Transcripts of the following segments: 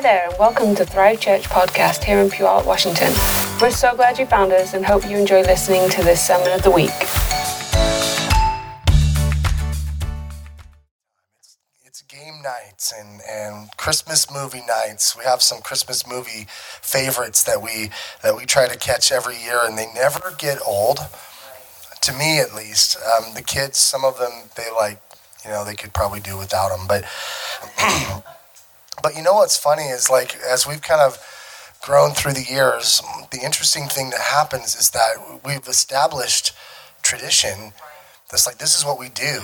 Hi there, and welcome to Thrive Church podcast here in Puyallup, Washington. We're so glad you found us and hope you enjoy listening to this Sermon of the Week. It's game nights and, and Christmas movie nights. We have some Christmas movie favorites that we that we try to catch every year, and they never get old. To me, at least, um, the kids, some of them, they like, you know, they could probably do without them, but. But you know what's funny is like as we've kind of grown through the years, the interesting thing that happens is that we've established tradition. That's like this is what we do,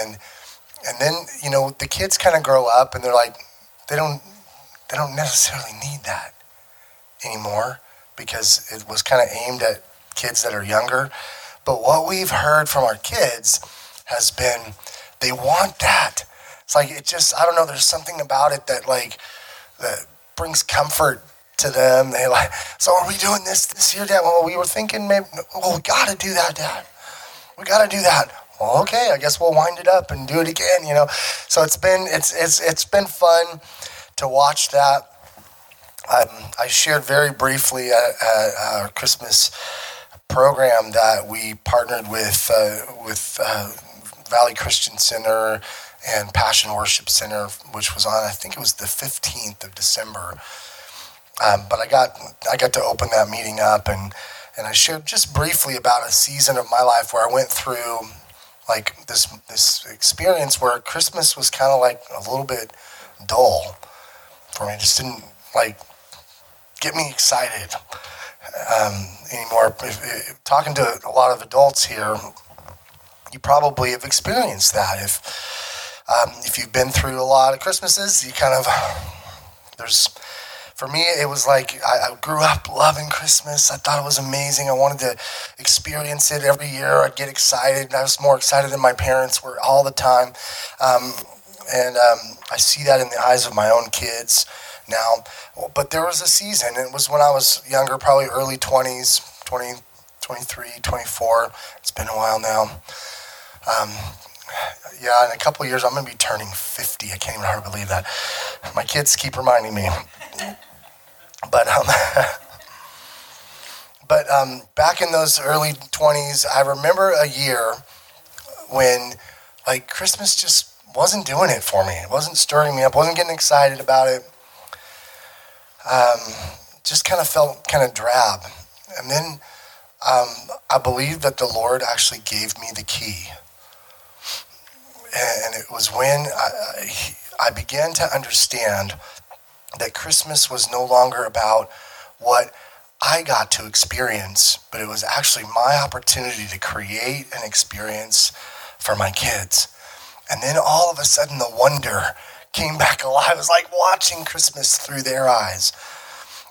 and and then you know the kids kind of grow up and they're like they don't they don't necessarily need that anymore because it was kind of aimed at kids that are younger. But what we've heard from our kids has been they want that. It's like it just I don't know. There's something about it that like that brings comfort to them. They like, so are we doing this this year, Dad? Well, we were thinking maybe. Well, we got to do that, Dad. We got to do that. Well, okay, I guess we'll wind it up and do it again. You know, so it's been it's it's it's been fun to watch that. Um, I shared very briefly at, at our Christmas program that we partnered with uh, with uh, Valley Christian Center and Passion Worship Center, which was on I think it was the 15th of December. Um, but I got I got to open that meeting up and and I shared just briefly about a season of my life where I went through like this this experience where Christmas was kind of like a little bit dull for me. It just didn't like get me excited um, anymore. If, if, talking to a lot of adults here, you probably have experienced that. If um, if you've been through a lot of Christmases, you kind of, there's, for me, it was like I, I, grew up loving Christmas. I thought it was amazing. I wanted to experience it every year. I'd get excited. I was more excited than my parents were all the time. Um, and um, I see that in the eyes of my own kids now. But there was a season, it was when I was younger, probably early 20s, 20, 23, 24. It's been a while now. Um, yeah, in a couple years, I'm going to be turning 50. I can't even hardly believe that. My kids keep reminding me. But, um, but um, back in those early 20s, I remember a year when, like, Christmas just wasn't doing it for me. It wasn't stirring me up. wasn't getting excited about it. Um, just kind of felt kind of drab. And then um, I believe that the Lord actually gave me the key and it was when I, I began to understand that Christmas was no longer about what I got to experience, but it was actually my opportunity to create an experience for my kids. And then all of a sudden, the wonder came back alive. It was like watching Christmas through their eyes.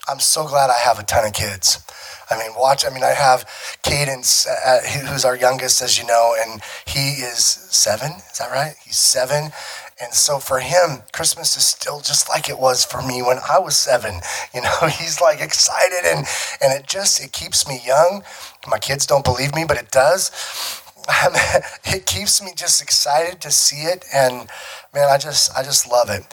I'm so glad I have a ton of kids. I mean, watch. I mean, I have Cadence, uh, who's our youngest, as you know, and he is seven. Is that right? He's seven. And so for him, Christmas is still just like it was for me when I was seven. You know, he's like excited and, and it just, it keeps me young. My kids don't believe me, but it does. it keeps me just excited to see it. And man, I just, I just love it.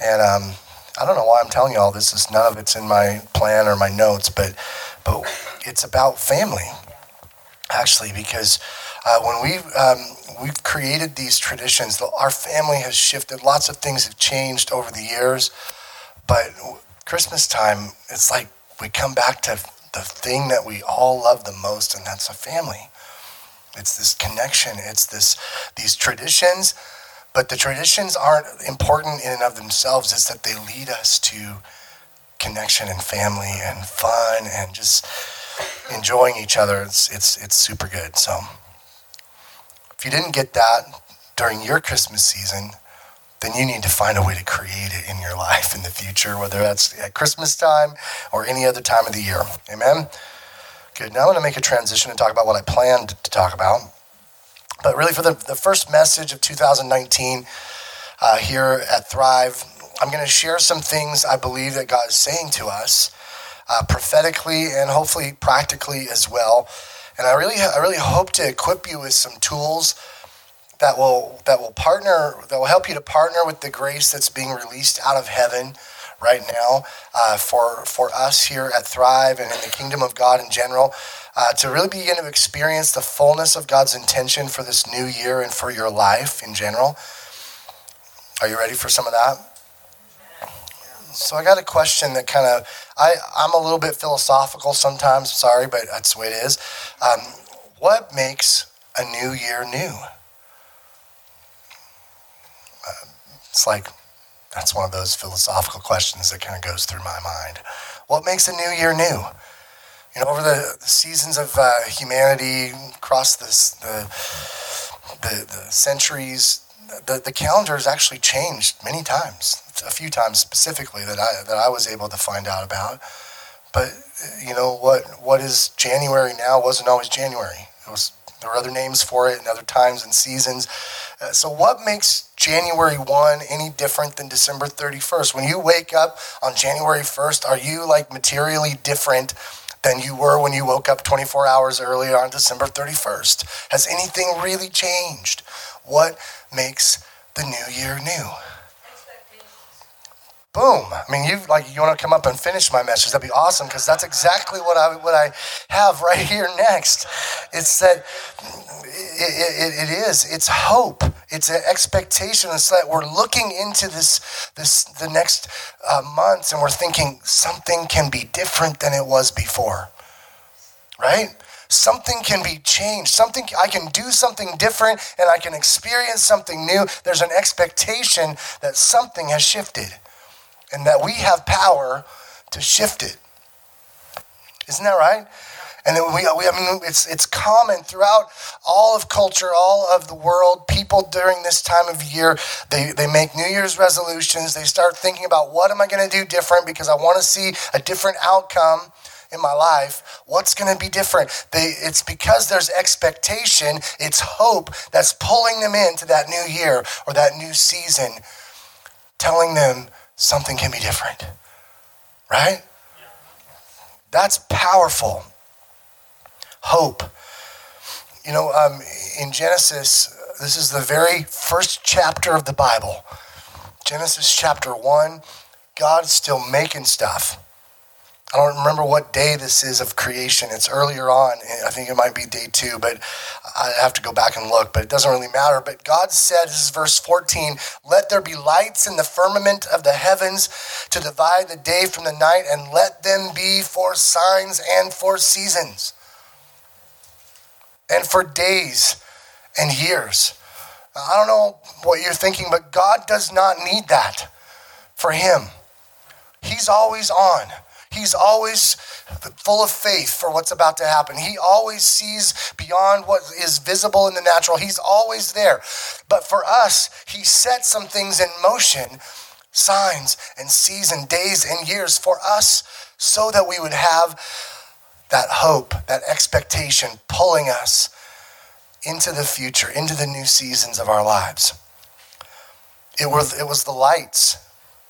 And, um, I don't know why I'm telling you all this. Is none of it's in my plan or my notes, but but it's about family, actually, because uh, when we um, we've created these traditions, our family has shifted. Lots of things have changed over the years, but Christmas time, it's like we come back to the thing that we all love the most, and that's a family. It's this connection. It's this these traditions but the traditions aren't important in and of themselves, it's that they lead us to connection and family and fun and just enjoying each other. It's, it's, it's super good. So if you didn't get that during your Christmas season, then you need to find a way to create it in your life in the future, whether that's at Christmas time or any other time of the year. Amen? Good. Now I'm going to make a transition and talk about what I planned to talk about. But really, for the, the first message of 2019 uh, here at Thrive, I'm going to share some things I believe that God is saying to us uh, prophetically and hopefully practically as well. And I really, I really hope to equip you with some tools that will that will partner that will help you to partner with the grace that's being released out of heaven right now uh, for, for us here at Thrive and in the kingdom of God in general. Uh, to really begin to experience the fullness of God's intention for this new year and for your life in general. Are you ready for some of that? So I got a question that kind of I I'm a little bit philosophical sometimes. Sorry, but that's the way it is. Um, what makes a new year new? Uh, it's like that's one of those philosophical questions that kind of goes through my mind. What makes a new year new? You know, over the, seasons of uh, humanity across this, the, the the centuries, the, the calendar has actually changed many times, a few times specifically that I, that I was able to find out about. But, you know, what, what is January now wasn't always January. It was, there were other names for it and other times and seasons. Uh, so, what makes January 1 any different than December 31st? When you wake up on January 1st, are you like materially different than you were when you woke up 24 hours earlier on December 31st? Has anything really changed? What makes the new year new? Boom. I mean, you like you want to come up and finish my message? That'd be awesome because that's exactly what I what I have right here next. It's that it, it, it is. It's hope. It's an expectation. It's that we're looking into this this the next uh, months and we're thinking something can be different than it was before. Right? something can be changed. Something I can do something different and I can experience something new. There's an expectation that something has shifted and that we have power to shift it. Isn't that right? And then we, we, I mean, it's, it's common throughout all of culture, all of the world. People during this time of year, they, they make New Year's resolutions. They start thinking about what am I going to do different because I want to see a different outcome in my life, what's going to be different? They, it's because there's expectation, it's hope that's pulling them into that new year or that new season, telling them something can be different. Right? That's powerful. Hope. You know, um, in Genesis, this is the very first chapter of the Bible. Genesis chapter 1, God's still making stuff. I don't remember what day this is of creation. It's earlier on. I think it might be day two, but I have to go back and look, but it doesn't really matter. But God said, this is verse 14, let there be lights in the firmament of the heavens to divide the day from the night, and let them be for signs and for seasons and for days and years. I don't know what you're thinking, but God does not need that for Him. He's always on. He's always full of faith for what's about to happen. He always sees beyond what is visible in the natural. He's always there. But for us, He set some things in motion signs and seasons, days and years for us so that we would have that hope, that expectation pulling us into the future, into the new seasons of our lives. It was, it was the lights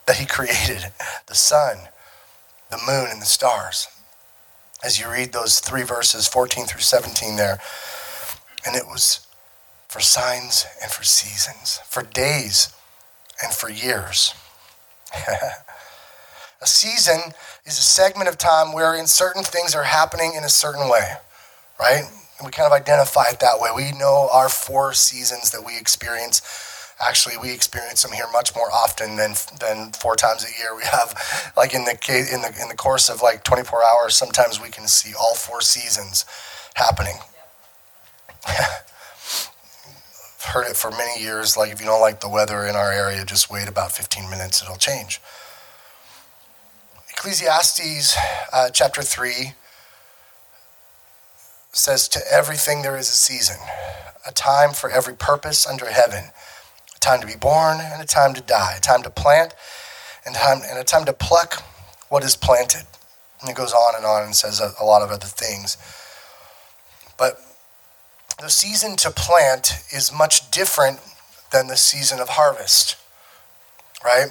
that he created, the sun, the moon and the stars. As you read those three verses, 14 through 17 there. And it was for signs and for seasons, for days and for years. a season is a segment of time wherein certain things are happening in a certain way, right? And we kind of identify it that way. We know our four seasons that we experience actually we experience them here much more often than than four times a year. We have like in the in the in the course of like 24 hours, sometimes we can see all four seasons happening. Heard it for many years. Like if you don't like the weather in our area, just wait about 15 minutes; it'll change. Ecclesiastes uh, chapter three says, "To everything there is a season, a time for every purpose under heaven." Time to be born and a time to die, a time to plant and, time, and a time to pluck what is planted. And it goes on and on and says a, a lot of other things. But the season to plant is much different than the season of harvest, right?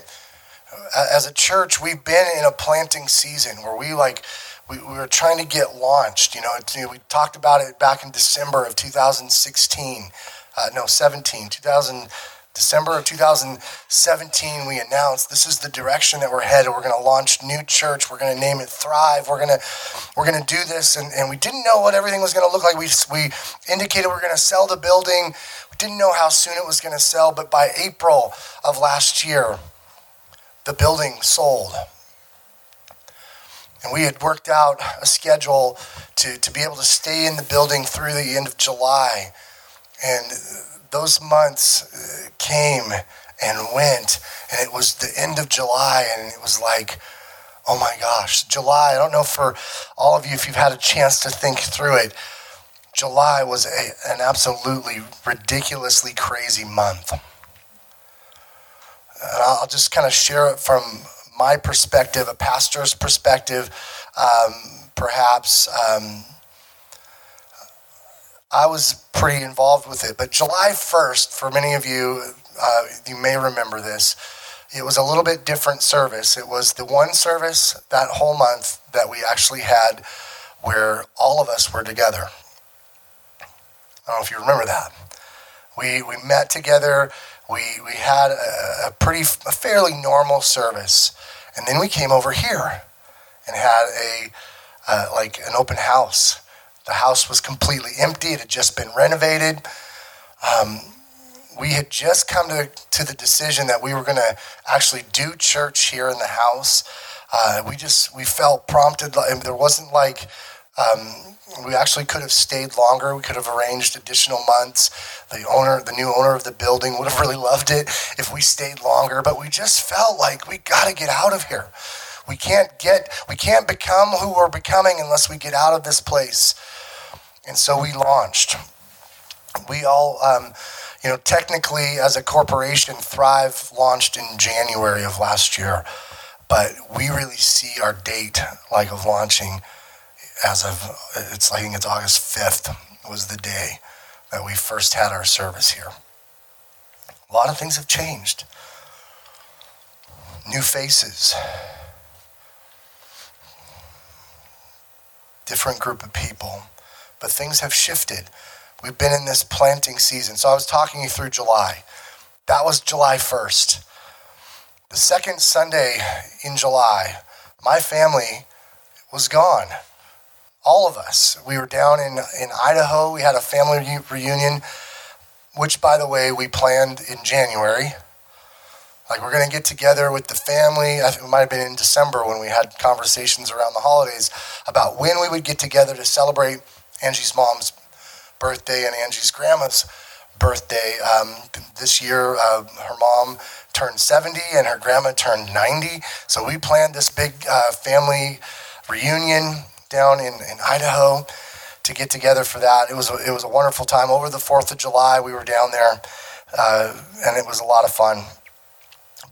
As a church, we've been in a planting season where we like, we, we were trying to get launched. You know, we talked about it back in December of 2016. Uh, no, 17, 2000. December of 2017, we announced this is the direction that we're headed. We're going to launch new church. We're going to name it Thrive. We're going to we're going to do this, and, and we didn't know what everything was going to look like. We we indicated we are going to sell the building. We didn't know how soon it was going to sell, but by April of last year, the building sold. And we had worked out a schedule to, to be able to stay in the building through the end of July. And those months uh, came and went, and it was the end of July, and it was like, oh my gosh, July. I don't know for all of you if you've had a chance to think through it. July was a, an absolutely ridiculously crazy month. And I'll just kind of share it from my perspective, a pastor's perspective, um, perhaps. Um, I was pretty involved with it. But July 1st, for many of you, uh, you may remember this, it was a little bit different service. It was the one service that whole month that we actually had where all of us were together. I don't know if you remember that. We, we met together. We, we had a, a pretty, a fairly normal service. And then we came over here and had a, uh, like an open house the house was completely empty. It had just been renovated. Um, we had just come to, to the decision that we were going to actually do church here in the house. Uh, we just we felt prompted. There wasn't like um, we actually could have stayed longer. We could have arranged additional months. The owner, the new owner of the building, would have really loved it if we stayed longer. But we just felt like we got to get out of here. We can't get, we can't become who we're becoming unless we get out of this place. And so we launched. We all, um, you know, technically as a corporation, Thrive launched in January of last year, but we really see our date like of launching as of it's I think it's August 5th was the day that we first had our service here. A lot of things have changed. New faces. Different group of people but things have shifted. We've been in this planting season. So I was talking you through July. That was July 1st. The second Sunday in July, my family was gone. All of us. We were down in, in Idaho. We had a family reunion, which, by the way, we planned in January. Like, we're going to get together with the family. It might have been in December when we had conversations around the holidays about when we would get together to celebrate Angie's mom's birthday and Angie's grandma's birthday. Um, this year, uh, her mom turned 70 and her grandma turned 90. So we planned this big uh, family reunion down in, in Idaho to get together for that. It was a, it was a wonderful time. Over the 4th of July, we were down there, uh, and it was a lot of fun.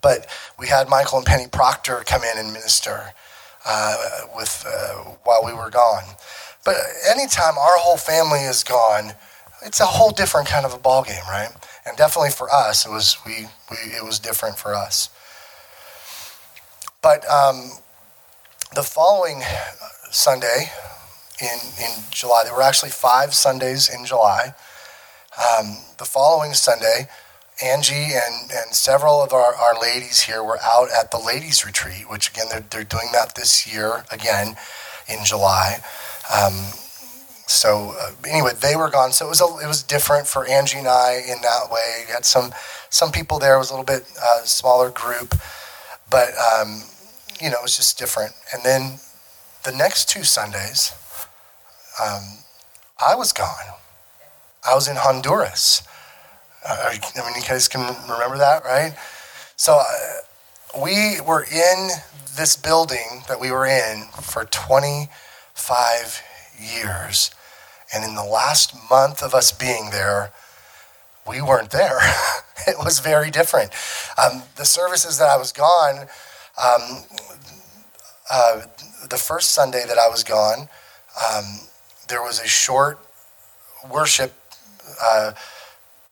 But we had Michael and Penny Proctor come in and minister uh, with uh, while we were gone. But anytime our whole family is gone, it's a whole different kind of a ball game, right? And definitely for us, it was we, we it was different for us. But um, the following Sunday in in July, there were actually five Sundays in July. Um, the following Sunday, Angie and, and several of our, our ladies here were out at the ladies' retreat, which again, they're, they're doing that this year again in July. Um, so uh, anyway, they were gone. So it was a, it was different for Angie and I in that way. We had some some people there. It was a little bit uh, smaller group, but um, you know it was just different. And then the next two Sundays, um, I was gone. I was in Honduras. Uh, I mean, you guys can remember that, right? So uh, we were in this building that we were in for 20 five years. And in the last month of us being there, we weren't there. it was very different. Um, the services that I was gone, um, uh, the first Sunday that I was gone, um, there was a short worship uh,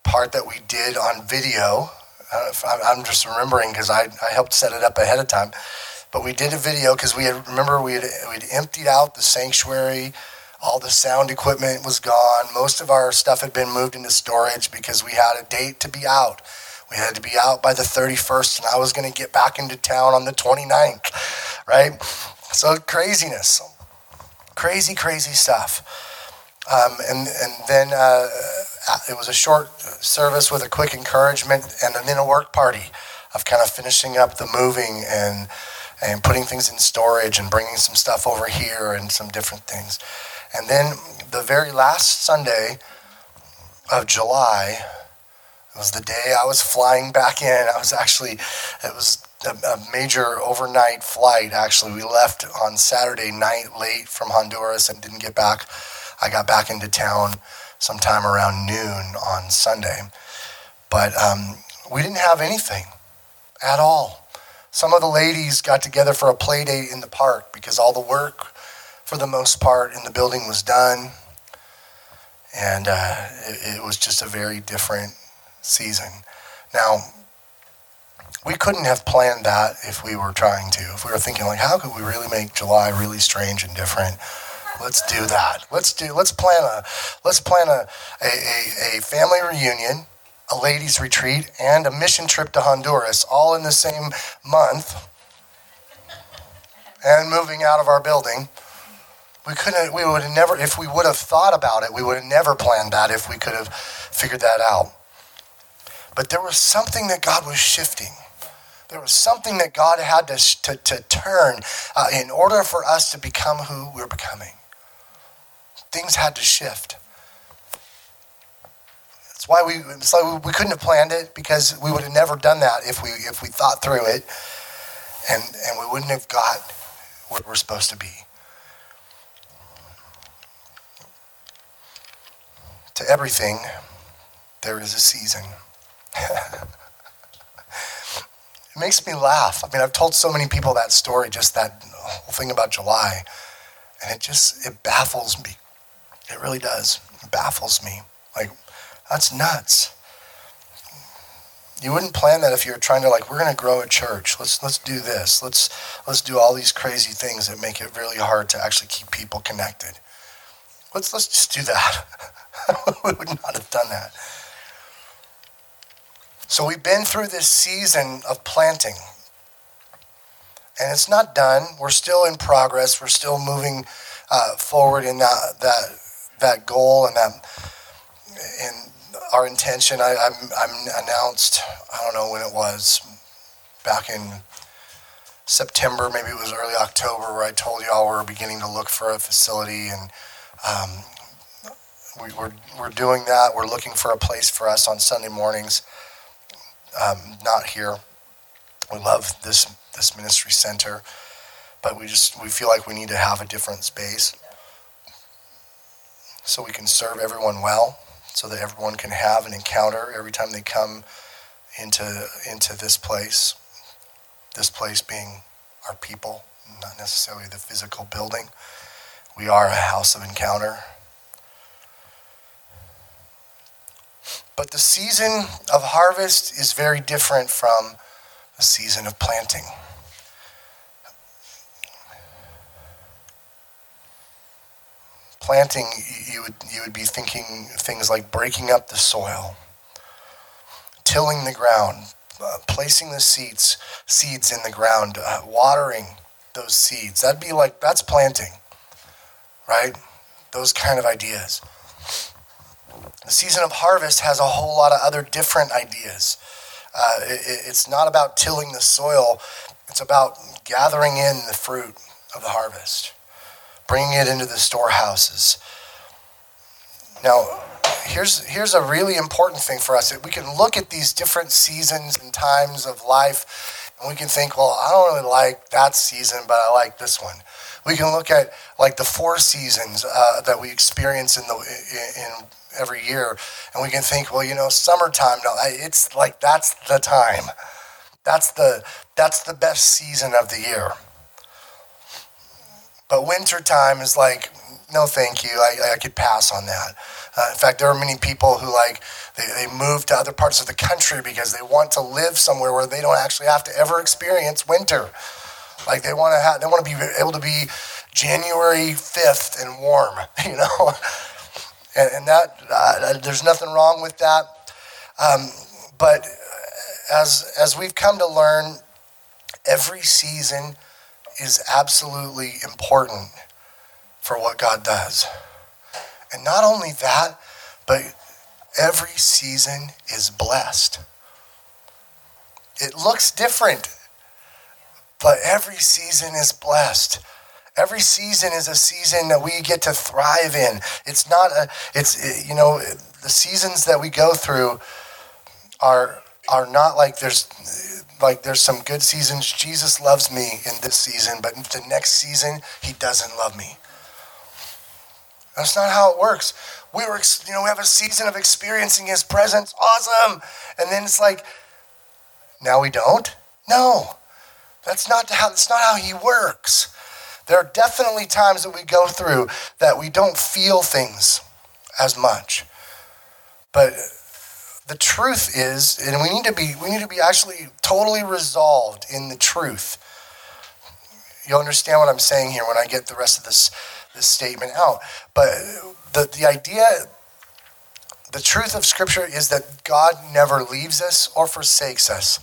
part that we did on video. Uh, I'm just remembering because I, I helped set it up ahead of time. But we did a video because we had remember we had we'd emptied out the sanctuary. All the sound equipment was gone. Most of our stuff had been moved into storage because we had a date to be out. We had to be out by the 31st, and I was going to get back into town on the 29th, right? So craziness, crazy, crazy stuff. Um, and, and then uh, it was a short service with a quick encouragement, and then a work party of kind of finishing up the moving and and putting things in storage and bringing some stuff over here and some different things. And then the very last Sunday of July it was the day I was flying back in. I was actually, it was a, a major overnight flight. Actually, we left on Saturday night late from Honduras and didn't get back. I got back into town sometime around noon on Sunday. But um, we didn't have anything at all. Some of the ladies got together for a play date in the park because all the work, for the most part, in the building was done. And uh, it, it was just a very different season. Now, we couldn't have planned that if we were trying to. If we were thinking like, how could we really make July really strange and different? Let's do that. Let's do. Let's plan a. Let's plan a a, a, a family reunion a ladies' retreat, and a mission trip to Honduras, all in the same month, and moving out of our building. We couldn't, we would have never, if we would have thought about it, we would have never planned that if we could have figured that out. But there was something that God was shifting. There was something that God had to, to, to turn uh, in order for us to become who we're becoming. Things had to shift why we so we couldn't have planned it because we would have never done that if we if we thought through it, and and we wouldn't have got where we're supposed to be. To everything, there is a season. it makes me laugh. I mean, I've told so many people that story, just that whole thing about July, and it just it baffles me. It really does. It baffles me. Like that's nuts. You wouldn't plan that if you were trying to like, we're going to grow a church. Let's let's do this. Let's let's do all these crazy things that make it really hard to actually keep people connected. Let's let's just do that. we would not have done that. So we've been through this season of planting. And it's not done. We're still in progress. We're still moving uh, forward in that that that goal and that and our intention. I, I'm, I'm announced. I don't know when it was, back in September, maybe it was early October, where I told y'all we are beginning to look for a facility, and um, we, are we're, we're doing that. We're looking for a place for us on Sunday mornings. Um, not here. We love this this ministry center, but we just we feel like we need to have a different space so we can serve everyone well so that everyone can have an encounter every time they come into into this place. This place being our people, not necessarily the physical building. We are a house of encounter. But the season of harvest is very different from the season of planting. Planting, you would, you would be thinking things like breaking up the soil, tilling the ground, uh, placing the seeds, seeds in the ground, uh, watering those seeds. That'd be like, that's planting, right? Those kind of ideas. The season of harvest has a whole lot of other different ideas. Uh, it, it's not about tilling the soil, it's about gathering in the fruit of the harvest bringing it into the storehouses. Now, here's, here's a really important thing for us. We can look at these different seasons and times of life, and we can think, well, I don't really like that season, but I like this one. We can look at like the four seasons uh, that we experience in the in, in every year, and we can think, well, you know, summertime. No, it's like that's the time. That's the that's the best season of the year. But winter time is like, no, thank you. I, I could pass on that. Uh, in fact, there are many people who like they, they move to other parts of the country because they want to live somewhere where they don't actually have to ever experience winter. Like they want to have, they want to be able to be January fifth and warm, you know. and, and that uh, there's nothing wrong with that. Um, but as as we've come to learn, every season is absolutely important for what God does. And not only that, but every season is blessed. It looks different, but every season is blessed. Every season is a season that we get to thrive in. It's not a, it's, you know, the seasons that we go through are, are not like there's, like there's some good seasons. Jesus loves me in this season, but the next season, he doesn't love me. That's not how it works. We were, you know, we have a season of experiencing his presence. Awesome. And then it's like, now we don't? No. That's not how, that's not how he works. There are definitely times that we go through that we don't feel things as much. But the truth is, and we need to be we need to be actually totally resolved in the truth. You'll understand what I'm saying here when I get the rest of this this statement out. But the, the idea the truth of scripture is that God never leaves us or forsakes us.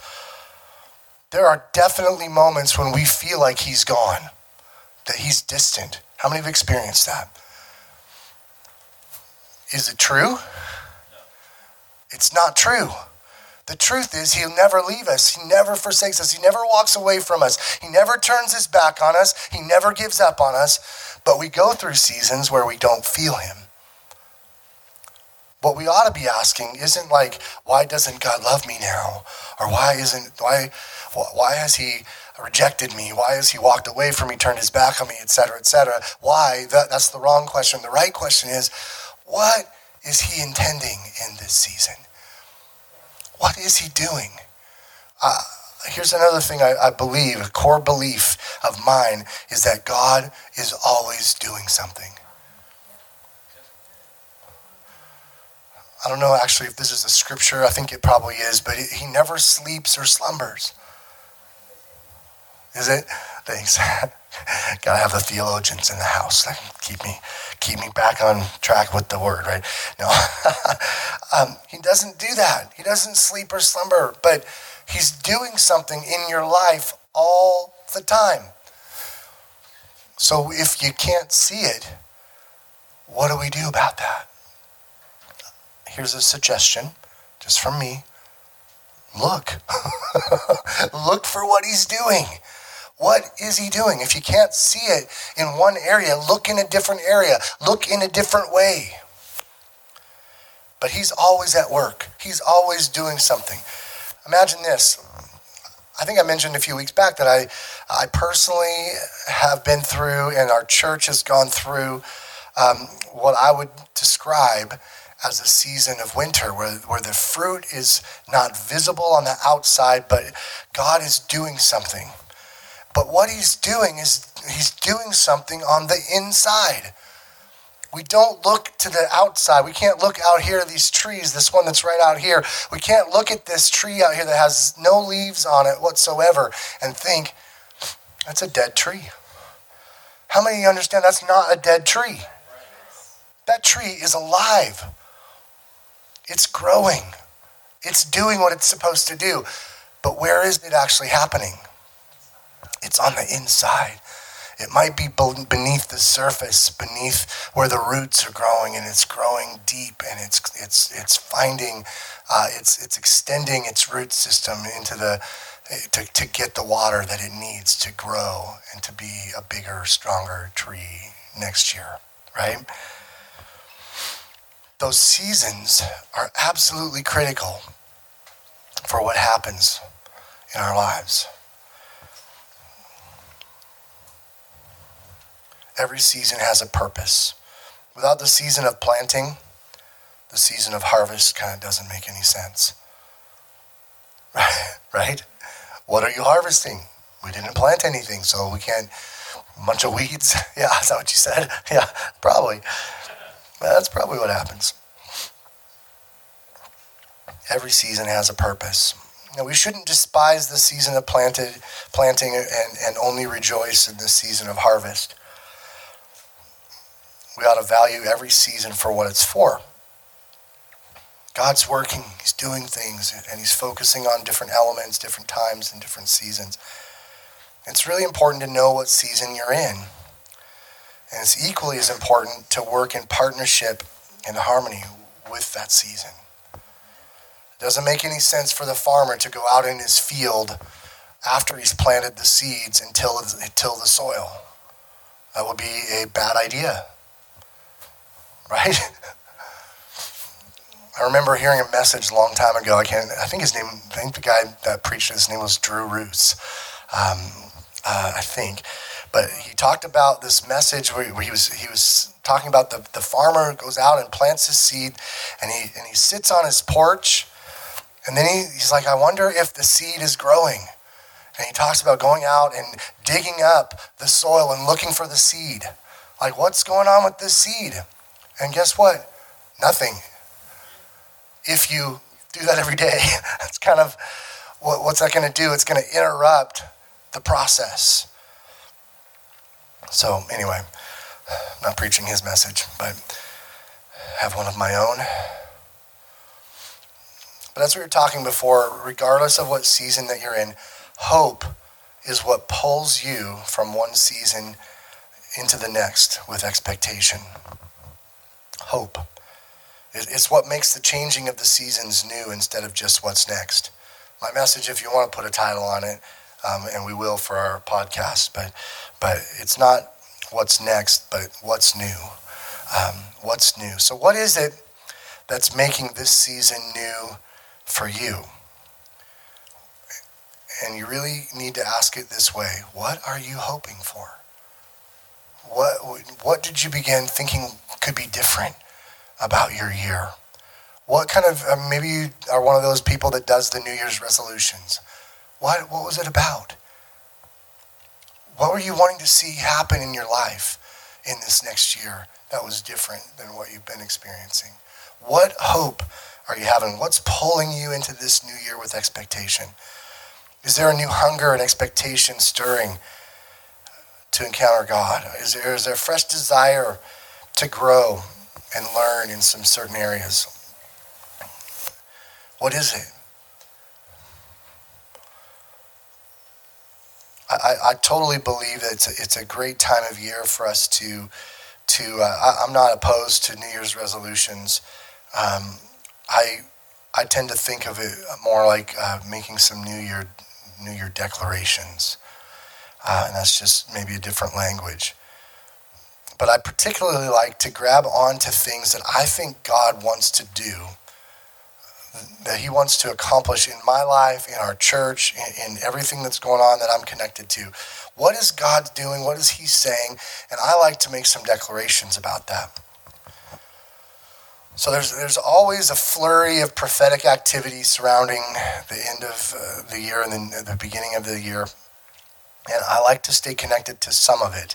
There are definitely moments when we feel like he's gone that he's distant. How many have experienced that? Is it true? It's not true. The truth is, he'll never leave us. He never forsakes us. He never walks away from us. He never turns his back on us. He never gives up on us. But we go through seasons where we don't feel him. What we ought to be asking isn't like, why doesn't God love me now? Or why isn't, why, why has he rejected me? Why has he walked away from me, turned his back on me, etc., etc.? Why? That, that's the wrong question. The right question is, what is he intending in this season? What is he doing? Uh, here's another thing I, I believe, a core belief of mine, is that God is always doing something. I don't know actually if this is a scripture. I think it probably is, but he never sleeps or slumbers. Is it? Thanks. Gotta have the theologians in the house that keep me keep me back on track with the word, right? No, um, he doesn't do that. He doesn't sleep or slumber, but he's doing something in your life all the time. So if you can't see it, what do we do about that? Here's a suggestion, just from me. Look. Look for what he's doing. What is he doing? If you can't see it in one area, look in a different area, look in a different way. But he's always at work, he's always doing something. Imagine this. I think I mentioned a few weeks back that I, I personally have been through, and our church has gone through um, what I would describe as a season of winter where, where the fruit is not visible on the outside, but God is doing something. But what he's doing is he's doing something on the inside. We don't look to the outside. We can't look out here at these trees, this one that's right out here. We can't look at this tree out here that has no leaves on it whatsoever and think, that's a dead tree. How many of you understand that's not a dead tree? That tree is alive. It's growing. It's doing what it's supposed to do. But where is it actually happening? It's on the inside. It might be beneath the surface, beneath where the roots are growing, and it's growing deep, and it's it's it's finding, uh, it's it's extending its root system into the to, to get the water that it needs to grow and to be a bigger, stronger tree next year, right? Those seasons are absolutely critical for what happens in our lives. Every season has a purpose. Without the season of planting, the season of harvest kind of doesn't make any sense. right? What are you harvesting? We didn't plant anything, so we can't. A bunch of weeds. Yeah, is that what you said? Yeah, probably. That's probably what happens. Every season has a purpose. Now, we shouldn't despise the season of planted, planting and, and only rejoice in the season of harvest. We ought to value every season for what it's for. God's working, He's doing things, and He's focusing on different elements, different times, and different seasons. It's really important to know what season you're in. And it's equally as important to work in partnership and harmony with that season. It doesn't make any sense for the farmer to go out in his field after he's planted the seeds and till, till the soil. That would be a bad idea. Right? I remember hearing a message a long time ago. I can't. I think his name. I think the guy that preached his name was Drew Roos. Um, uh, I think, but he talked about this message where, he was he was talking about the, the farmer goes out and plants his seed, and he and he sits on his porch, and then he, he's like, I wonder if the seed is growing. And he talks about going out and digging up the soil and looking for the seed. Like, what's going on with this seed? And guess what? Nothing if you do that every day. That's kind of what, what's that going to do? It's going to interrupt the process. So, anyway, I'm not preaching his message, but have one of my own. But as we were talking before, regardless of what season that you're in, hope is what pulls you from one season into the next with expectation. Hope. It's what makes the changing of the seasons new instead of just what's next. My message, if you want to put a title on it, um, and we will for our podcast, but but it's not what's next, but what's new. Um, what's new? So, what is it that's making this season new for you? And you really need to ask it this way: What are you hoping for? What what did you begin thinking could be different? About your year? What kind of, uh, maybe you are one of those people that does the New Year's resolutions. What, what was it about? What were you wanting to see happen in your life in this next year that was different than what you've been experiencing? What hope are you having? What's pulling you into this new year with expectation? Is there a new hunger and expectation stirring to encounter God? Is there, is there a fresh desire to grow and learn in some certain areas. What is it? I, I totally believe that it's a, it's a great time of year for us to to. Uh, I, am not opposed to New Year's resolutions. Um, I I tend to think of it more like uh, making some New Year New Year declarations, uh, and that's just maybe a different language but I particularly like to grab onto things that I think God wants to do, that He wants to accomplish in my life, in our church, in, in everything that's going on that I'm connected to. What is God doing? What is He saying? And I like to make some declarations about that. So there's there's always a flurry of prophetic activity surrounding the end of uh, the year and then the beginning of the year, and I like to stay connected to some of it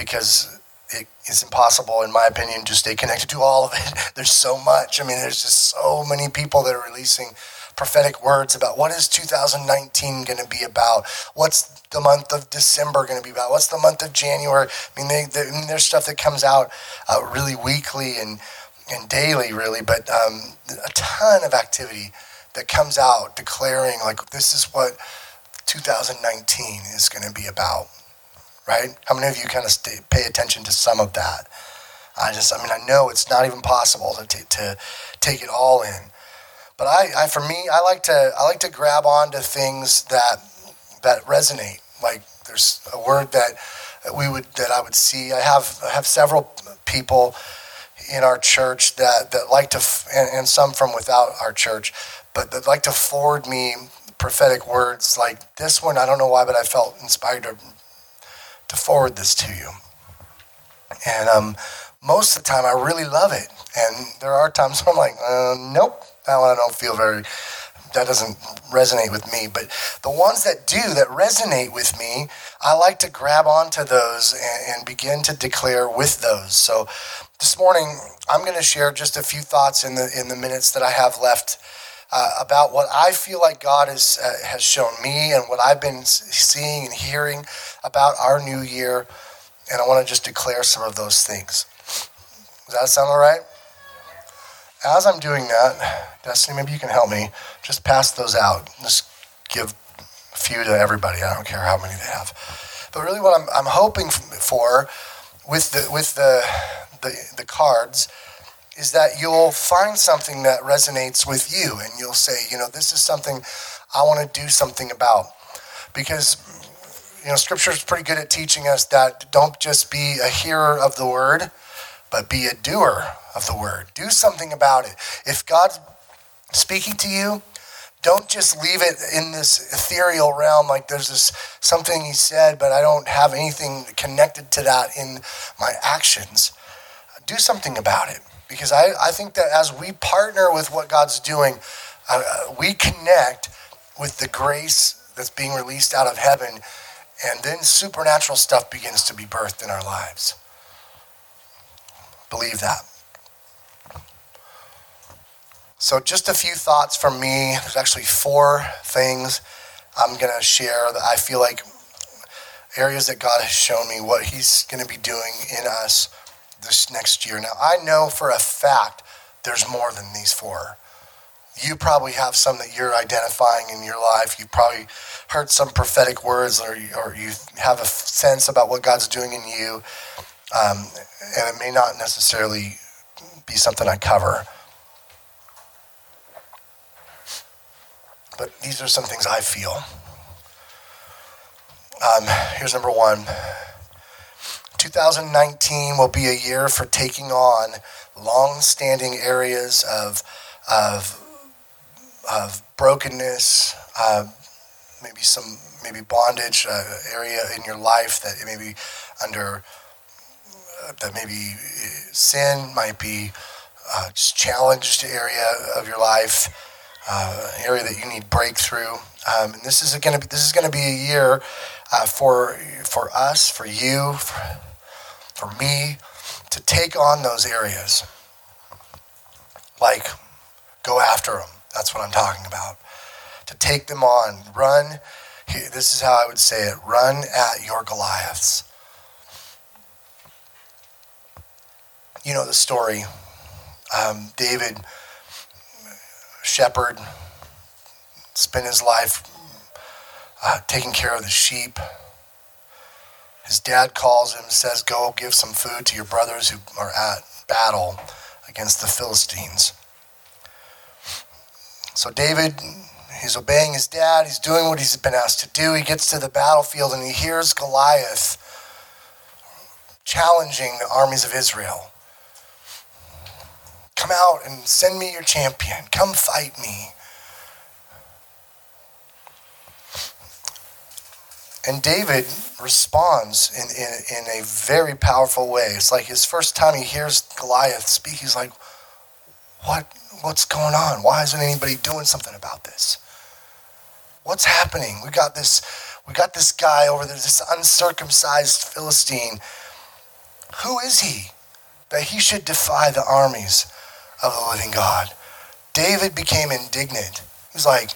because it is impossible, in my opinion, to stay connected to all of it. There's so much. I mean, there's just so many people that are releasing prophetic words about what is 2019 going to be about? What's the month of December going to be about? What's the month of January? I mean, they, they, I mean there's stuff that comes out uh, really weekly and, and daily, really, but um, a ton of activity that comes out declaring, like, this is what 2019 is going to be about right? How many of you kind of stay, pay attention to some of that? I just, I mean, I know it's not even possible to, t- to take it all in. But I, I, for me, I like to, I like to grab onto things that, that resonate. Like there's a word that we would, that I would see. I have, I have several people in our church that, that like to, and, and some from without our church, but that like to forward me prophetic words like this one. I don't know why, but I felt inspired to to forward this to you. And um, most of the time, I really love it. And there are times I'm like, uh, nope, that one I don't feel very, that doesn't resonate with me. But the ones that do, that resonate with me, I like to grab onto those and, and begin to declare with those. So this morning, I'm going to share just a few thoughts in the in the minutes that I have left uh, about what I feel like God has, uh, has shown me and what I've been seeing and hearing about our new year. And I want to just declare some of those things. Does that sound all right? as I'm doing that, Destiny, maybe you can help me. Just pass those out. Just give a few to everybody. I don't care how many they have. But really, what I'm, I'm hoping for with the with the, the the cards is that you'll find something that resonates with you, and you'll say, you know, this is something I want to do something about, because you know, Scripture is pretty good at teaching us that don't just be a hearer of the word, but be a doer of the word. Do something about it. If God's speaking to you, don't just leave it in this ethereal realm like there's this something he said but i don't have anything connected to that in my actions do something about it because i, I think that as we partner with what god's doing uh, we connect with the grace that's being released out of heaven and then supernatural stuff begins to be birthed in our lives believe that so, just a few thoughts from me. There's actually four things I'm going to share that I feel like areas that God has shown me what He's going to be doing in us this next year. Now, I know for a fact there's more than these four. You probably have some that you're identifying in your life. You've probably heard some prophetic words or, or you have a sense about what God's doing in you. Um, and it may not necessarily be something I cover. but these are some things I feel. Um, here's number one 2019 will be a year for taking on long standing areas of, of, of brokenness, uh, maybe some maybe bondage uh, area in your life that maybe under uh, that maybe sin might be uh, just challenged area of your life uh, area that you need breakthrough. Um, and this is going to be this is going to be a year uh, for for us, for you, for, for me, to take on those areas. Like, go after them. That's what I'm talking about. To take them on, run. This is how I would say it: run at your Goliaths. You know the story. Um, David shepherd, spent his life uh, taking care of the sheep. His dad calls him, says, Go give some food to your brothers who are at battle against the Philistines. So David, he's obeying his dad, he's doing what he's been asked to do. He gets to the battlefield and he hears Goliath challenging the armies of Israel. Come out and send me your champion. Come fight me. And David responds in, in, in a very powerful way. It's like his first time he hears Goliath speak, he's like, What what's going on? Why isn't anybody doing something about this? What's happening? We got this we got this guy over there, this uncircumcised Philistine. Who is he that he should defy the armies of the living God. David became indignant. He's like,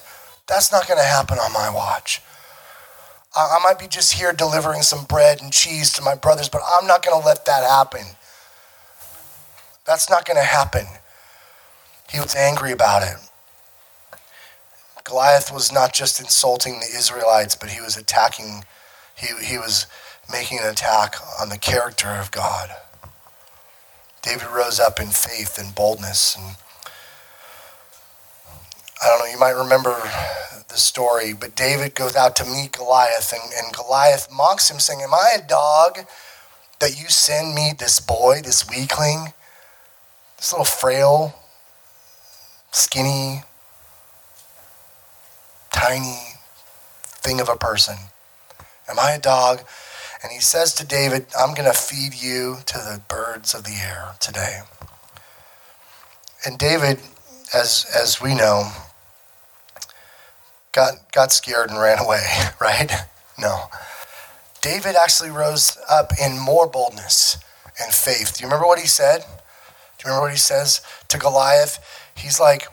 that's not going to happen on my watch. I, might be just here delivering some bread and cheese to my brothers, but I'm not going to let that happen. That's not going to happen. He was angry about it. Goliath was not just insulting the Israelites, but he was attacking, he, he was making an attack on the character of God. David rose up in faith and boldness. And I don't know, you might remember the story, but David goes out to meet Goliath, and, and Goliath mocks him, saying, Am I a dog that you send me this boy, this weakling, this little frail, skinny, tiny thing of a person? Am I a dog? And he says to David, I'm going to feed you to the birds of the air today. And David, as, as we know, got, got scared and ran away, right? No. David actually rose up in more boldness and faith. Do you remember what he said? Do you remember what he says to Goliath? He's like,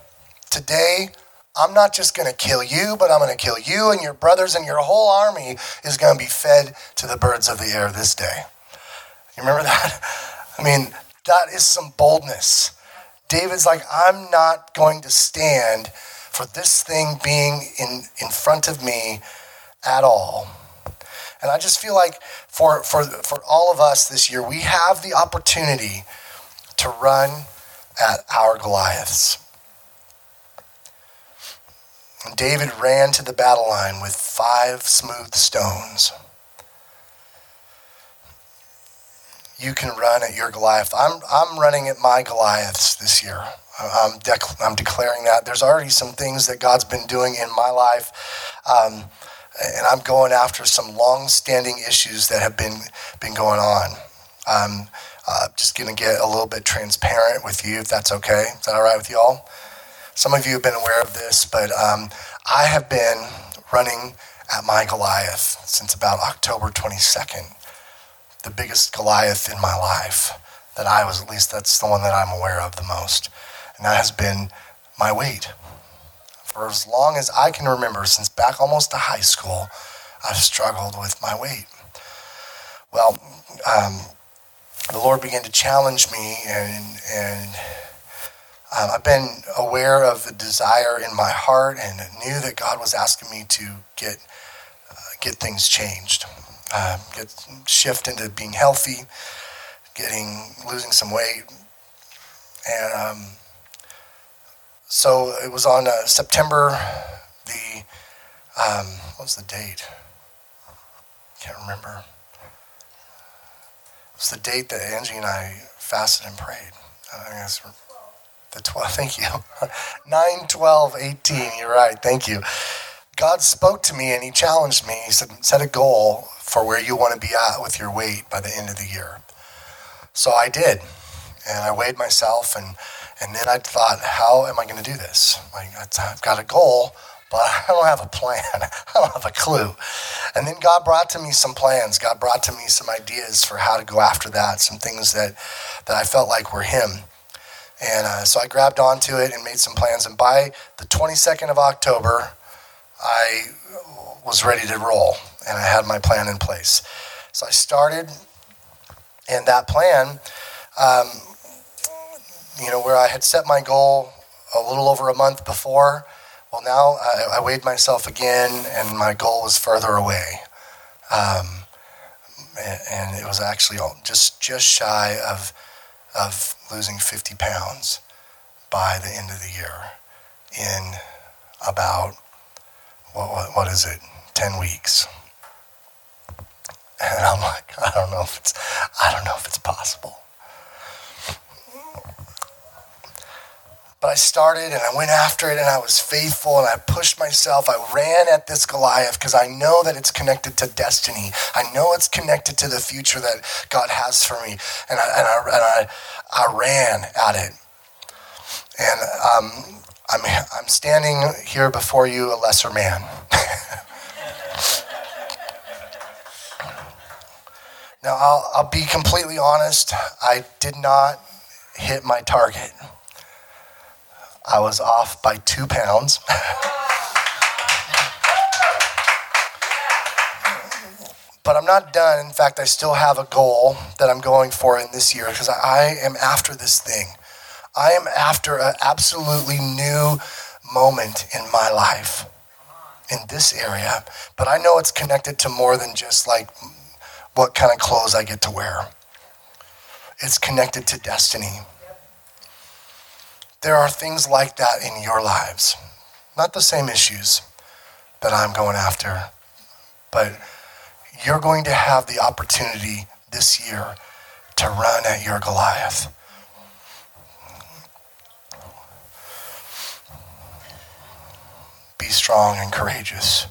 Today I'm not just going to kill you, but I'm going to kill you and your brothers, and your whole army is going to be fed to the birds of the air this day. You remember that? I mean, that is some boldness. David's like, I'm not going to stand for this thing being in, in front of me at all. And I just feel like for, for, for all of us this year, we have the opportunity to run at our Goliaths. And David ran to the battle line with five smooth stones. You can run at your Goliath. I'm, I'm running at my Goliaths this year. I'm, dec- I'm declaring that. There's already some things that God's been doing in my life. Um, and I'm going after some long-standing issues that have been been going on. I'm uh, just going to get a little bit transparent with you, if that's okay. Is that all right with you all? Some of you have been aware of this, but um, I have been running at my Goliath since about October 22nd. The biggest Goliath in my life that I was, at least that's the one that I'm aware of the most. And that has been my weight for as long as I can remember, since back almost to high school, I've struggled with my weight. Well, um, the Lord began to challenge me, and, and um, I've been aware of the desire in my heart and knew that God was asking me to get, uh, get things changed, uh, get shift into being healthy, getting losing some weight, and um, so it was on uh, September the, um, what was the date? Can't remember. It was the date that Angie and I fasted and prayed. I guess the 12, thank you. 9, 12, 18, you're right, thank you. God spoke to me and he challenged me. He said, set a goal for where you want to be at with your weight by the end of the year. So I did. And I weighed myself and and then I thought, how am I going to do this? Like, I've got a goal, but I don't have a plan. I don't have a clue. And then God brought to me some plans. God brought to me some ideas for how to go after that, some things that, that I felt like were Him. And uh, so I grabbed onto it and made some plans. And by the 22nd of October, I was ready to roll and I had my plan in place. So I started, and that plan um, you know, where I had set my goal a little over a month before, well, now I, I weighed myself again, and my goal was further away. Um, and it was actually just just shy of of losing 50 pounds by the end of the year in about what, what, what is it 10 weeks and i'm like i don't know if it's i don't know if it's possible But I started and I went after it and I was faithful and I pushed myself. I ran at this Goliath because I know that it's connected to destiny. I know it's connected to the future that God has for me. And I, and I, and I, I ran at it. And um, I'm, I'm standing here before you, a lesser man. now, I'll, I'll be completely honest. I did not hit my target. I was off by two pounds. but I'm not done. In fact, I still have a goal that I'm going for in this year because I am after this thing. I am after an absolutely new moment in my life in this area. But I know it's connected to more than just like what kind of clothes I get to wear, it's connected to destiny. There are things like that in your lives. Not the same issues that I'm going after, but you're going to have the opportunity this year to run at your Goliath. Be strong and courageous.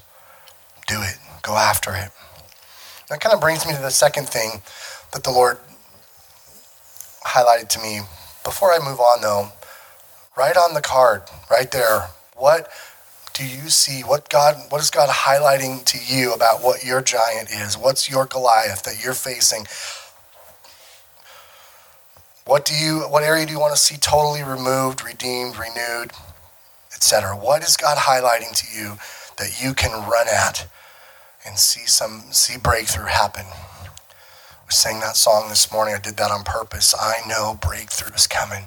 Do it. Go after it. That kind of brings me to the second thing that the Lord highlighted to me. Before I move on, though, Right on the card, right there. What do you see? What God, what is God highlighting to you about what your giant is? What's your Goliath that you're facing? What do you, what area do you want to see totally removed, redeemed, renewed, etc.? What is God highlighting to you that you can run at and see some, see breakthrough happen? We sang that song this morning. I did that on purpose. I know breakthrough is coming.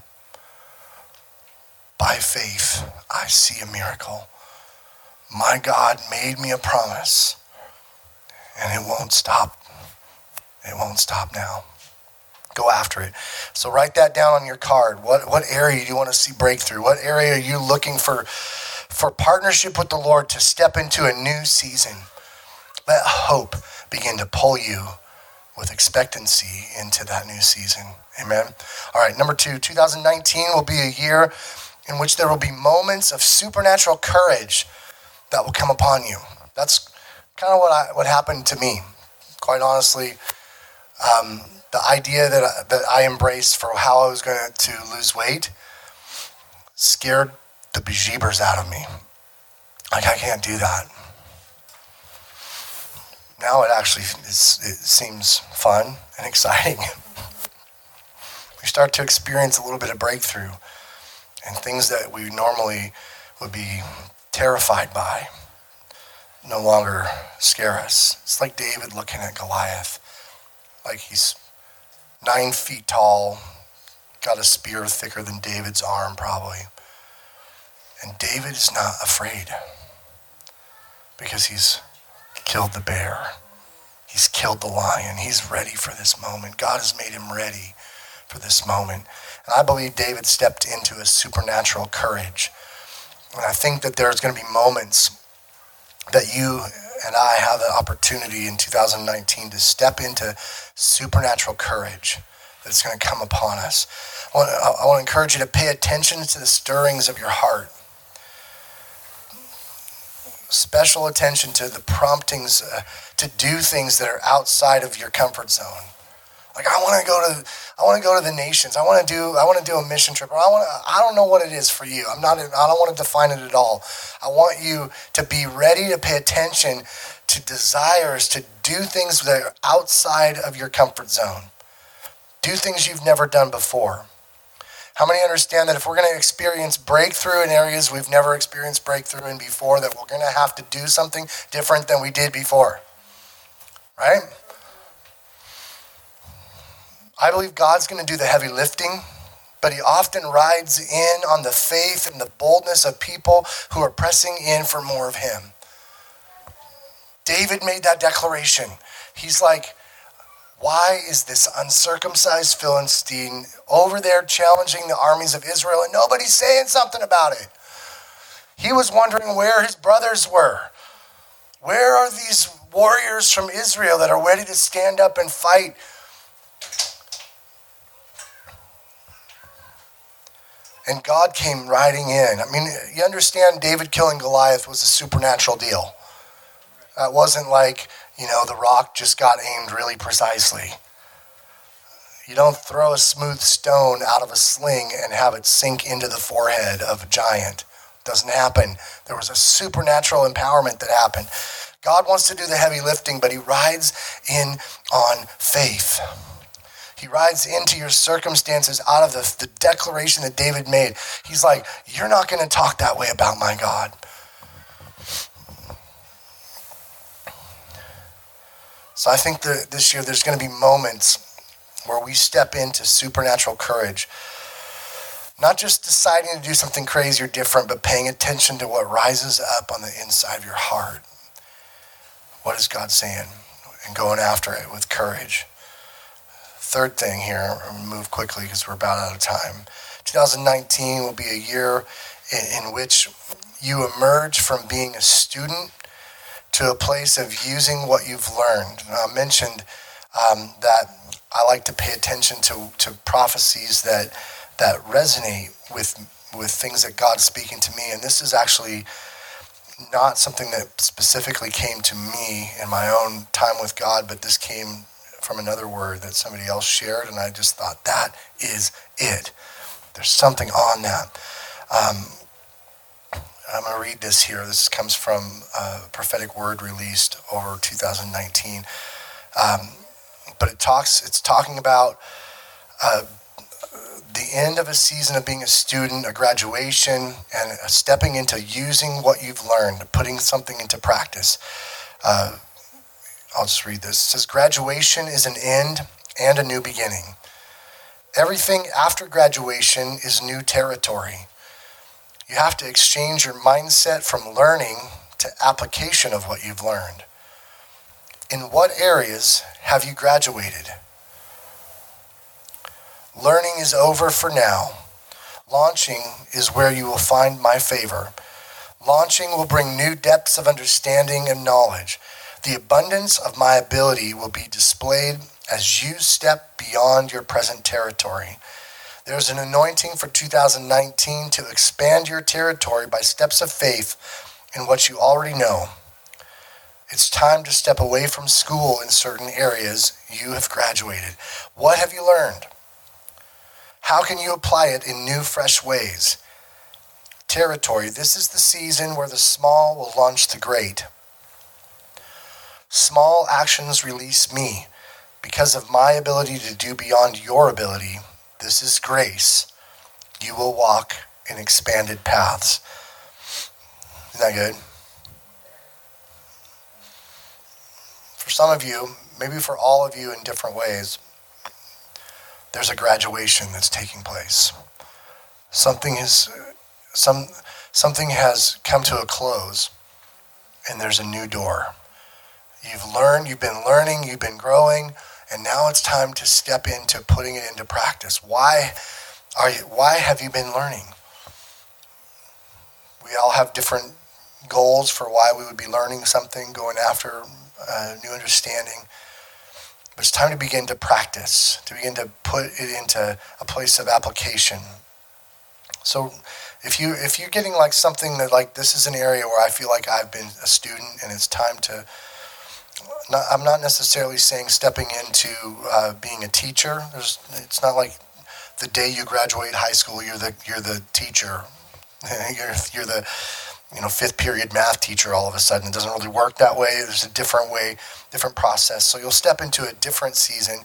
by faith, I see a miracle. My God made me a promise, and it won't stop. It won't stop now. Go after it. So write that down on your card. What, what area do you want to see breakthrough? What area are you looking for, for partnership with the Lord to step into a new season? Let hope begin to pull you with expectancy into that new season. Amen. All right, number two, 2019 will be a year in which there will be moments of supernatural courage that will come upon you. That's kind of what I, what happened to me. Quite honestly, um, the idea that I, that I embraced for how I was going to lose weight scared the bejeebers out of me. Like I can't do that. Now it actually is, it seems fun and exciting. we start to experience a little bit of breakthrough and things that we normally would be terrified by no longer scare us. It's like David looking at Goliath, like he's nine feet tall, got a spear thicker than David's arm, probably. And David is not afraid because he's killed the bear. He's killed the lion. He's ready for this moment. God has made him ready for this moment. And I believe David stepped into a supernatural courage. And I think that there's going to be moments that you and I have the opportunity in 2019 to step into supernatural courage that's going to come upon us. I want, I want to encourage you to pay attention to the stirrings of your heart. Special attention to the promptings uh, to do things that are outside of your comfort zone. Like I want to go to, I want to go to the nations. I want to do, I want to do a mission trip. Or I want, I don't know what it is for you. I'm not, I don't want to define it at all. I want you to be ready to pay attention to desires to do things that are outside of your comfort zone. Do things you've never done before. How many understand that if we're going to experience breakthrough in areas we've never experienced breakthrough in before, that we're going to have to do something different than we did before? Right? I believe God's going to do the heavy lifting, but He often rides in on the faith and the boldness of people who are pressing in for more of Him. David made that declaration. He's like, why is this uncircumcised Philistine over there challenging the armies of Israel and nobody's saying something about it? He was wondering where his brothers were. Where are these warriors from Israel that are ready to stand up and fight? And God came riding in. I mean, you understand David killing Goliath was a supernatural deal. That wasn't like, you know, the rock just got aimed really precisely. You don't throw a smooth stone out of a sling and have it sink into the forehead of a giant. Doesn't happen. There was a supernatural empowerment that happened. God wants to do the heavy lifting, but he rides in on faith. He rides into your circumstances out of the, the declaration that David made. He's like, You're not going to talk that way about my God. So I think that this year there's going to be moments where we step into supernatural courage. Not just deciding to do something crazy or different, but paying attention to what rises up on the inside of your heart. What is God saying? And going after it with courage. Third thing here, move quickly because we're about out of time. 2019 will be a year in, in which you emerge from being a student to a place of using what you've learned. I mentioned um, that I like to pay attention to, to prophecies that that resonate with with things that God's speaking to me. And this is actually not something that specifically came to me in my own time with God, but this came from another word that somebody else shared, and I just thought that is it. There's something on that. Um, I'm going to read this here. This comes from a prophetic word released over 2019. Um, but it talks, it's talking about uh, the end of a season of being a student, a graduation, and a stepping into using what you've learned, putting something into practice. Uh, I'll just read this. It says, Graduation is an end and a new beginning. Everything after graduation is new territory. You have to exchange your mindset from learning to application of what you've learned. In what areas have you graduated? Learning is over for now. Launching is where you will find my favor. Launching will bring new depths of understanding and knowledge. The abundance of my ability will be displayed as you step beyond your present territory. There's an anointing for 2019 to expand your territory by steps of faith in what you already know. It's time to step away from school in certain areas you have graduated. What have you learned? How can you apply it in new, fresh ways? Territory. This is the season where the small will launch the great. Small actions release me because of my ability to do beyond your ability. This is grace. You will walk in expanded paths. Isn't that good? For some of you, maybe for all of you in different ways, there's a graduation that's taking place. Something has some something has come to a close and there's a new door. You've learned, you've been learning, you've been growing, and now it's time to step into putting it into practice. Why are you why have you been learning? We all have different goals for why we would be learning something, going after a new understanding. But it's time to begin to practice, to begin to put it into a place of application. So if you if you're getting like something that like this is an area where I feel like I've been a student and it's time to not, I'm not necessarily saying stepping into uh, being a teacher. There's, it's not like the day you graduate high school, you're the you're the teacher. you're, you're the you know fifth period math teacher all of a sudden. It doesn't really work that way. There's a different way, different process. So you'll step into a different season,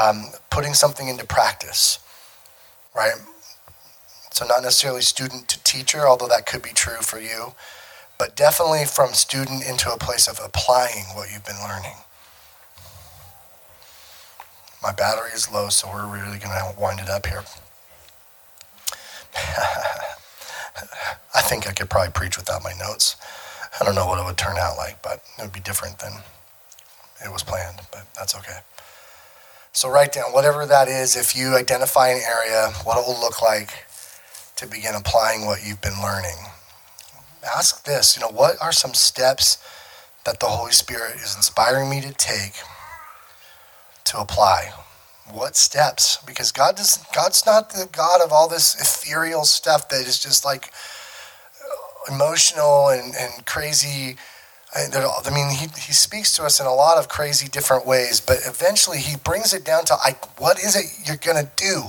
um, putting something into practice, right? So not necessarily student to teacher, although that could be true for you but definitely from student into a place of applying what you've been learning. My battery is low, so we're really going to wind it up here. I think I could probably preach without my notes. I don't know what it would turn out like, but it would be different than it was planned, but that's okay. So write down whatever that is. If you identify an area, what it will look like to begin applying what you've been learning ask this, you know, what are some steps that the Holy Spirit is inspiring me to take to apply? What steps? Because God does God's not the God of all this ethereal stuff that is just like emotional and, and crazy. I mean, he, he speaks to us in a lot of crazy different ways, but eventually he brings it down to like, what is it you're going to do?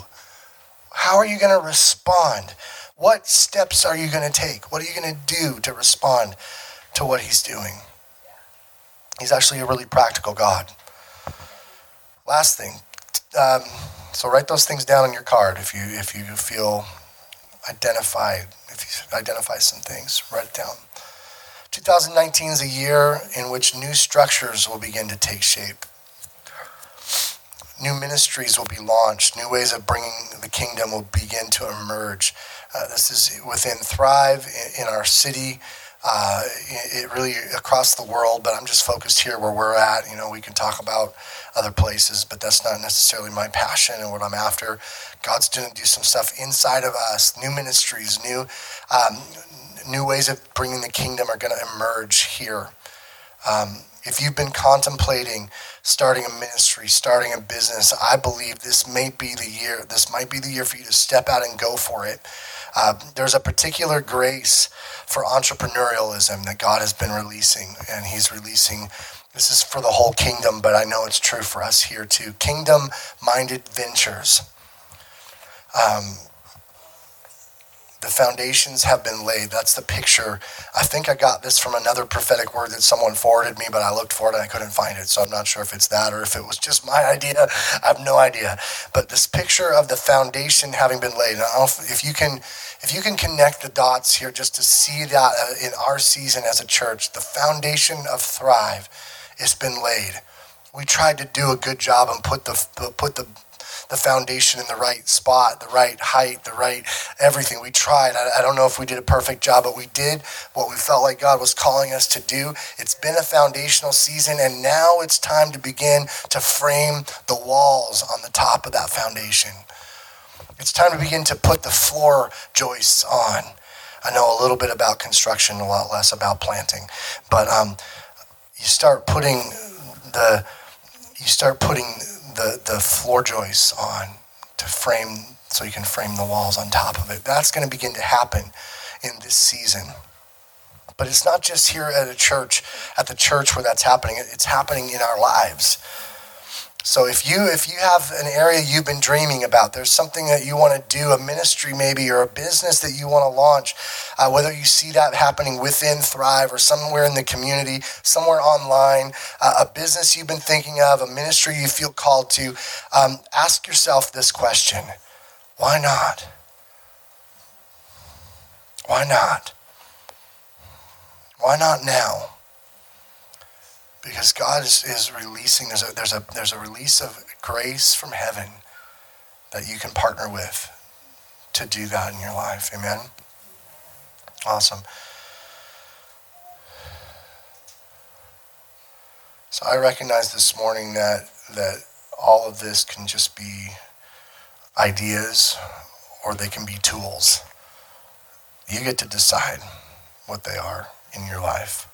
How are you going to respond? What steps are you going to take? What are you going to do to respond to what he's doing? He's actually a really practical God. Last thing, um, so write those things down on your card if you if you feel identified. If you identify some things, write it down. 2019 is a year in which new structures will begin to take shape. New ministries will be launched. New ways of bringing the kingdom will begin to emerge. Uh, this is within Thrive in, in our city. Uh, it, really across the world, but I'm just focused here where we're at. You know, we can talk about other places, but that's not necessarily my passion and what I'm after. God's doing do some stuff inside of us, new ministries, new um, new ways of bringing the kingdom are going to emerge here. Um, if you've been contemplating starting a ministry, starting a business, I believe this may be the year. This might be the year for you to step out and go for it. Uh, there's a particular grace for entrepreneurialism that God has been releasing, and He's releasing. This is for the whole kingdom, but I know it's true for us here too. Kingdom minded ventures. Um, the foundations have been laid. That's the picture. I think I got this from another prophetic word that someone forwarded me, but I looked for it and I couldn't find it. So I'm not sure if it's that or if it was just my idea. I have no idea. But this picture of the foundation having been laid. if you can, if you can connect the dots here, just to see that uh, in our season as a church, the foundation of Thrive, it's been laid. We tried to do a good job and put the put the the foundation in the right spot, the right height, the right everything. We tried. I, I don't know if we did a perfect job, but we did what we felt like God was calling us to do. It's been a foundational season, and now it's time to begin to frame the walls on the top of that foundation. It's time to begin to put the floor joists on. I know a little bit about construction, a lot less about planting, but um, you start putting the you start putting the, the floor joists on to frame so you can frame the walls on top of it. That's going to begin to happen in this season. But it's not just here at a church, at the church where that's happening. It's happening in our lives. So if you if you have an area you've been dreaming about, there's something that you want to do, a ministry maybe, or a business that you want to launch, uh, whether you see that happening within Thrive or somewhere in the community, somewhere online, uh, a business you've been thinking of, a ministry you feel called to, um, ask yourself this question: Why not? Why not? Why not now? Because God is, is releasing, there's a, there's, a, there's a release of grace from heaven that you can partner with to do that in your life. Amen? Awesome. So I recognize this morning that, that all of this can just be ideas or they can be tools. You get to decide what they are in your life.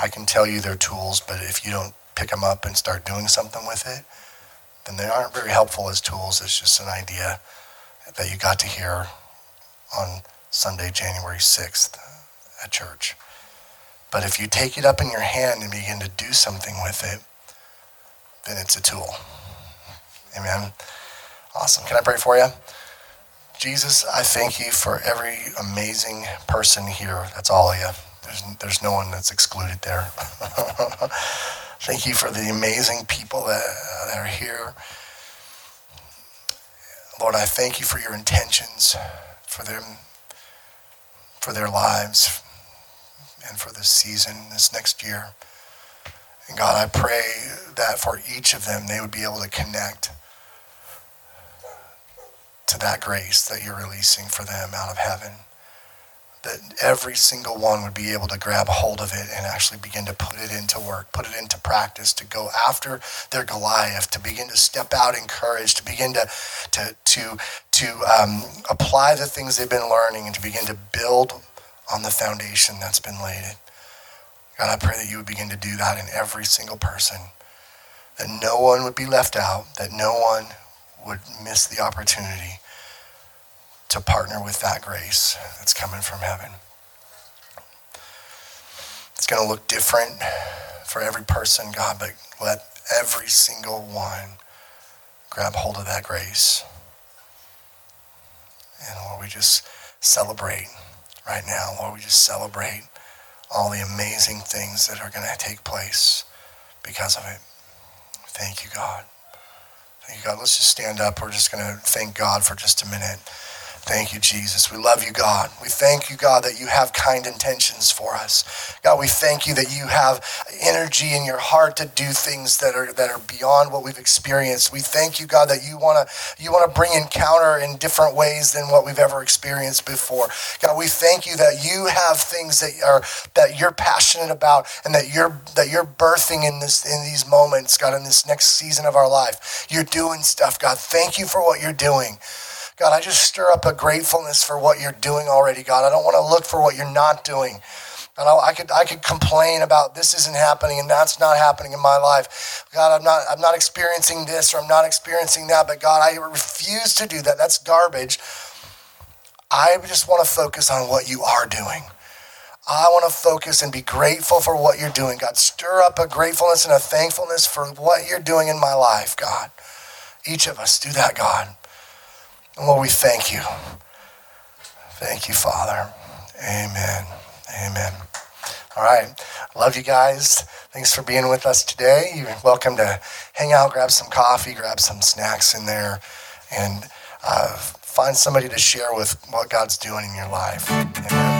I can tell you they're tools, but if you don't pick them up and start doing something with it, then they aren't very helpful as tools. It's just an idea that you got to hear on Sunday, January 6th uh, at church. But if you take it up in your hand and begin to do something with it, then it's a tool. Amen. Awesome. Can I pray for you? Jesus, I thank you for every amazing person here. That's all of you. There's, there's no one that's excluded there. Thank you for the amazing people that, uh, that are here. Lord, I thank you for your intentions for them, for their lives, and for this season, this next year. And God, I pray that for each of them, they would be able to connect to that grace that you're releasing for them out of heaven that every single one would be able to grab a hold of it and actually begin to put it into work, put it into practice, to go after their Goliath, to begin to step out in courage, to begin to to to to um, apply the things they've been learning and to begin to build on the foundation that's been laid. God, I pray that you would begin to do that in every single person, that no one would be left out, that no one would miss the opportunity to partner with that grace that's coming from heaven. It's going to look different for every person, God, but let every single one grab hold of that grace. And Lord, we just celebrate right now. Lord, we just celebrate all the amazing things that are going to take place because of it. Thank you, God. Thank you, God. Let's just stand up. We're just going to thank God for just a minute. Thank you, Jesus. We love you, God. We thank you, God, that you have kind intentions for us. God, we thank you that you have energy in your heart to do things that are that are beyond what we've experienced. We thank you, God, that you want to you want to bring encounter in different ways than what we've ever experienced before. God, we thank you that you have things that are that you're passionate about and that you're that you're birthing in this in these moments, God, in this next season of our life. You're doing stuff, God. Thank you for what you're doing. God, I just stir up a gratefulness for what you're doing already, God. I don't want to look for what you're not doing. And I, could I could complain about this isn't happening and that's not happening in my life. God, I'm not I'm not experiencing this or I'm not experiencing that. But God, I refuse to do that. That's garbage. I just want to focus on what you are doing. I want to focus and be grateful for what you're doing. God, stir up a gratefulness and a thankfulness for what you're doing in my life, God. Each of us do that, God. Lord, we thank you. Thank you, Father. Amen. Amen. All right. Love you guys. Thanks for being with us today. You're welcome to hang out, grab some coffee, grab some snacks in there, and uh, find somebody to share with what God's doing in your life. Amen.